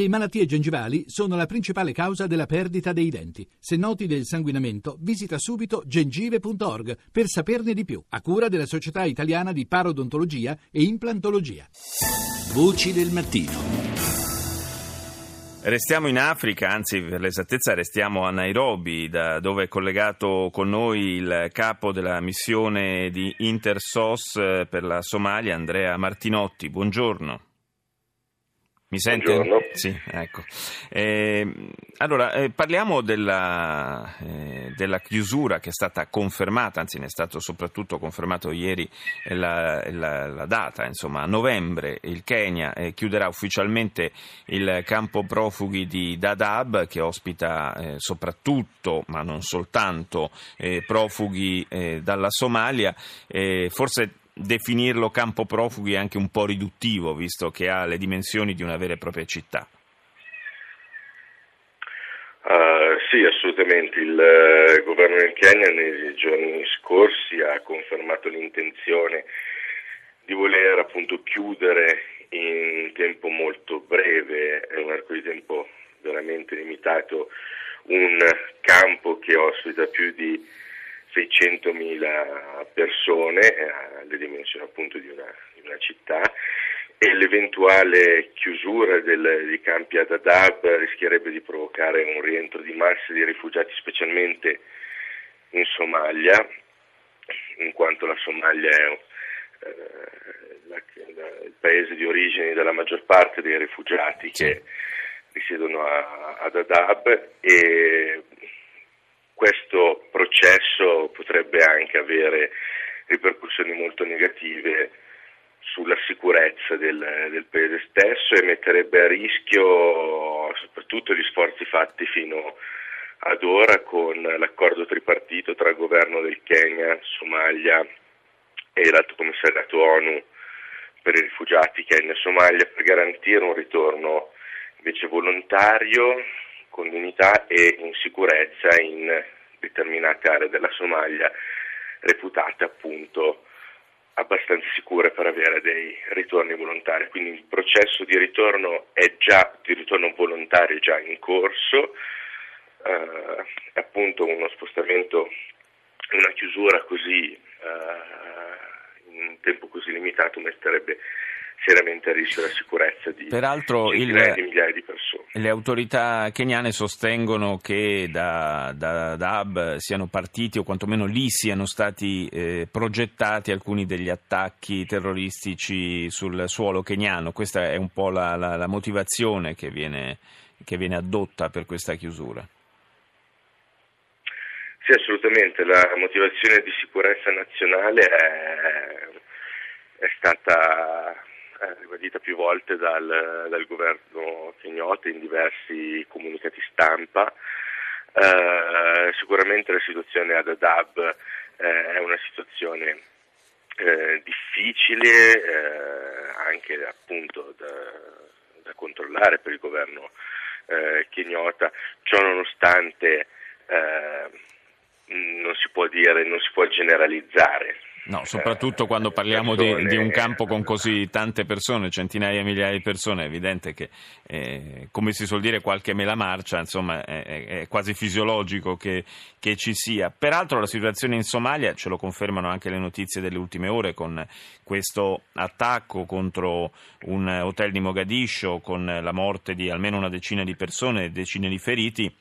Le malattie gengivali sono la principale causa della perdita dei denti. Se noti del sanguinamento, visita subito gengive.org per saperne di più, a cura della Società Italiana di Parodontologia e Implantologia. Voci del mattino. Restiamo in Africa, anzi per l'esattezza restiamo a Nairobi, da dove è collegato con noi il capo della missione di Intersos eh, per la Somalia, Andrea Martinotti. Buongiorno. Mi sente? Buongiorno. Sì, ecco. Eh, allora, eh, parliamo della, eh, della, chiusura che è stata confermata, anzi ne è stato soprattutto confermato ieri la, la, la data, insomma, a novembre il Kenya eh, chiuderà ufficialmente il campo profughi di Dadaab che ospita eh, soprattutto, ma non soltanto, eh, profughi dalla Somalia. forse definirlo campo profughi è anche un po' riduttivo, visto che ha le dimensioni di una vera e propria città. Uh, sì, assolutamente. Il uh, governo del Kenya nei giorni scorsi ha confermato l'intenzione di voler appunto chiudere in tempo molto breve, in un arco di tempo veramente limitato, un campo che ospita più di 600.000 persone, eh, alle dimensioni appunto di una, di una città, e l'eventuale chiusura del, dei campi ad Adab rischierebbe di provocare un rientro di masse di rifugiati, specialmente in Somalia, in quanto la Somalia è eh, la, la, il paese di origine della maggior parte dei rifugiati che risiedono a, ad Adab e questo processo potrebbe anche avere ripercussioni molto negative sulla sicurezza del, del, paese stesso e metterebbe a rischio soprattutto gli sforzi fatti fino ad ora con l'accordo tripartito tra il governo del Kenya, Somalia e l'Alto Commissariato ONU per i rifugiati Kenya e Somalia per garantire un ritorno invece volontario con dignità e in sicurezza in determinate aree della Somalia reputate appunto abbastanza sicure per avere dei ritorni volontari. Quindi il processo di ritorno, già, di ritorno volontario è già in corso, eh, appunto uno spostamento, una chiusura così eh, in un tempo così limitato metterebbe seriamente a rischio la sicurezza di Peraltro centinaia di migliaia di persone. Le autorità keniane sostengono che da, da, da Hub siano partiti o quantomeno lì siano stati eh, progettati alcuni degli attacchi terroristici sul suolo keniano. Questa è un po' la, la, la motivazione che viene, che viene addotta per questa chiusura. Sì, assolutamente. La motivazione di sicurezza nazionale è, è stata eh, ribadita più volte dal, dal governo kenyota in diversi comunicati stampa. Eh, sicuramente la situazione ad Adab eh, è una situazione eh, difficile, eh, anche appunto da, da, controllare per il governo eh, kenyota, ciò nonostante non si può dire, non si può generalizzare. No, soprattutto quando parliamo di, di, un campo con così tante persone, centinaia e migliaia di persone, è evidente che, eh, come si suol dire, qualche mela marcia, insomma, è, è quasi fisiologico che, che, ci sia. Peraltro la situazione in Somalia, ce lo confermano anche le notizie delle ultime ore, con questo attacco contro un hotel di Mogadiscio, con la morte di almeno una decina di persone e decine di feriti,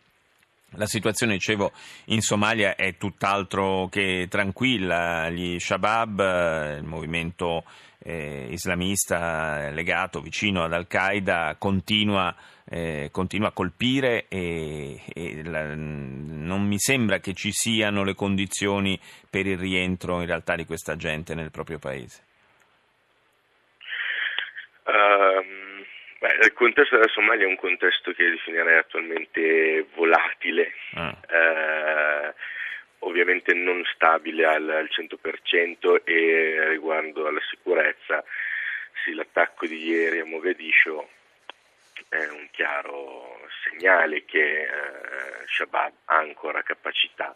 la situazione, dicevo, in Somalia è tutt'altro che tranquilla. Gli Shabab, eh, il movimento eh, islamista legato vicino ad Al-Qaeda, continua, eh, continua a colpire e, e la, non mi sembra che ci siano le condizioni per il rientro in realtà di questa gente nel proprio paese. Um Beh, il contesto della Somalia è un contesto che definirei attualmente volatile, ah. eh, ovviamente non stabile al, al 100% e riguardo alla sicurezza, sì, l'attacco di ieri a Mogadiscio è un chiaro segnale che eh, Shabab ha ancora capacità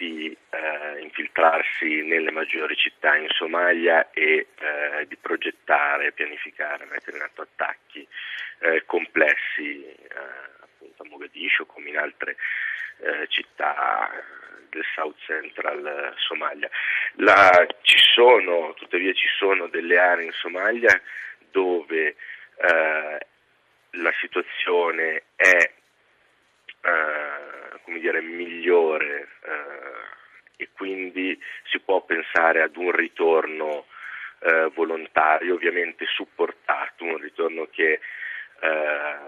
di eh, infiltrarsi nelle maggiori città in Somalia e eh, di progettare, pianificare, mettere in atto attacchi eh, complessi appunto a Mogadiscio come in altre città del South Central Somalia. La, ci sono, tuttavia ci sono delle aree in Somalia dove eh, la situazione è eh, dire, migliore eh, e quindi si può pensare ad un ritorno eh, volontario, ovviamente supportato, un ritorno che eh,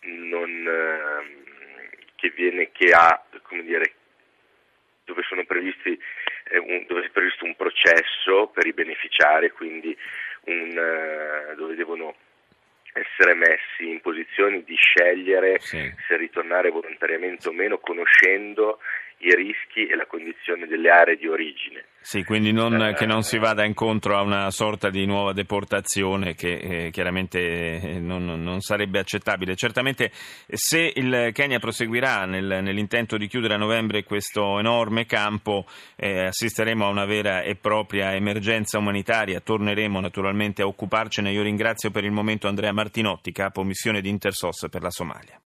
non ehm, che viene che ha come dire dove sono previsti eh, dove è previsto un processo per i beneficiari, quindi un, uh, dove devono essere messi in posizione di scegliere sì. se ritornare volontariamente o meno, conoscendo i rischi e la condizione delle aree di origine. Sì, quindi non, eh, che non si vada incontro a una sorta di nuova deportazione che eh, chiaramente eh, non, non, sarebbe accettabile. Certamente se il Kenya proseguirà nel, nell'intento di chiudere a novembre questo enorme campo, eh, assisteremo a una vera e propria emergenza umanitaria. Torneremo naturalmente a occuparcene. Io ringrazio per il momento Andrea Martinotti, capo missione di Intersos per la Somalia.